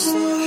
slow.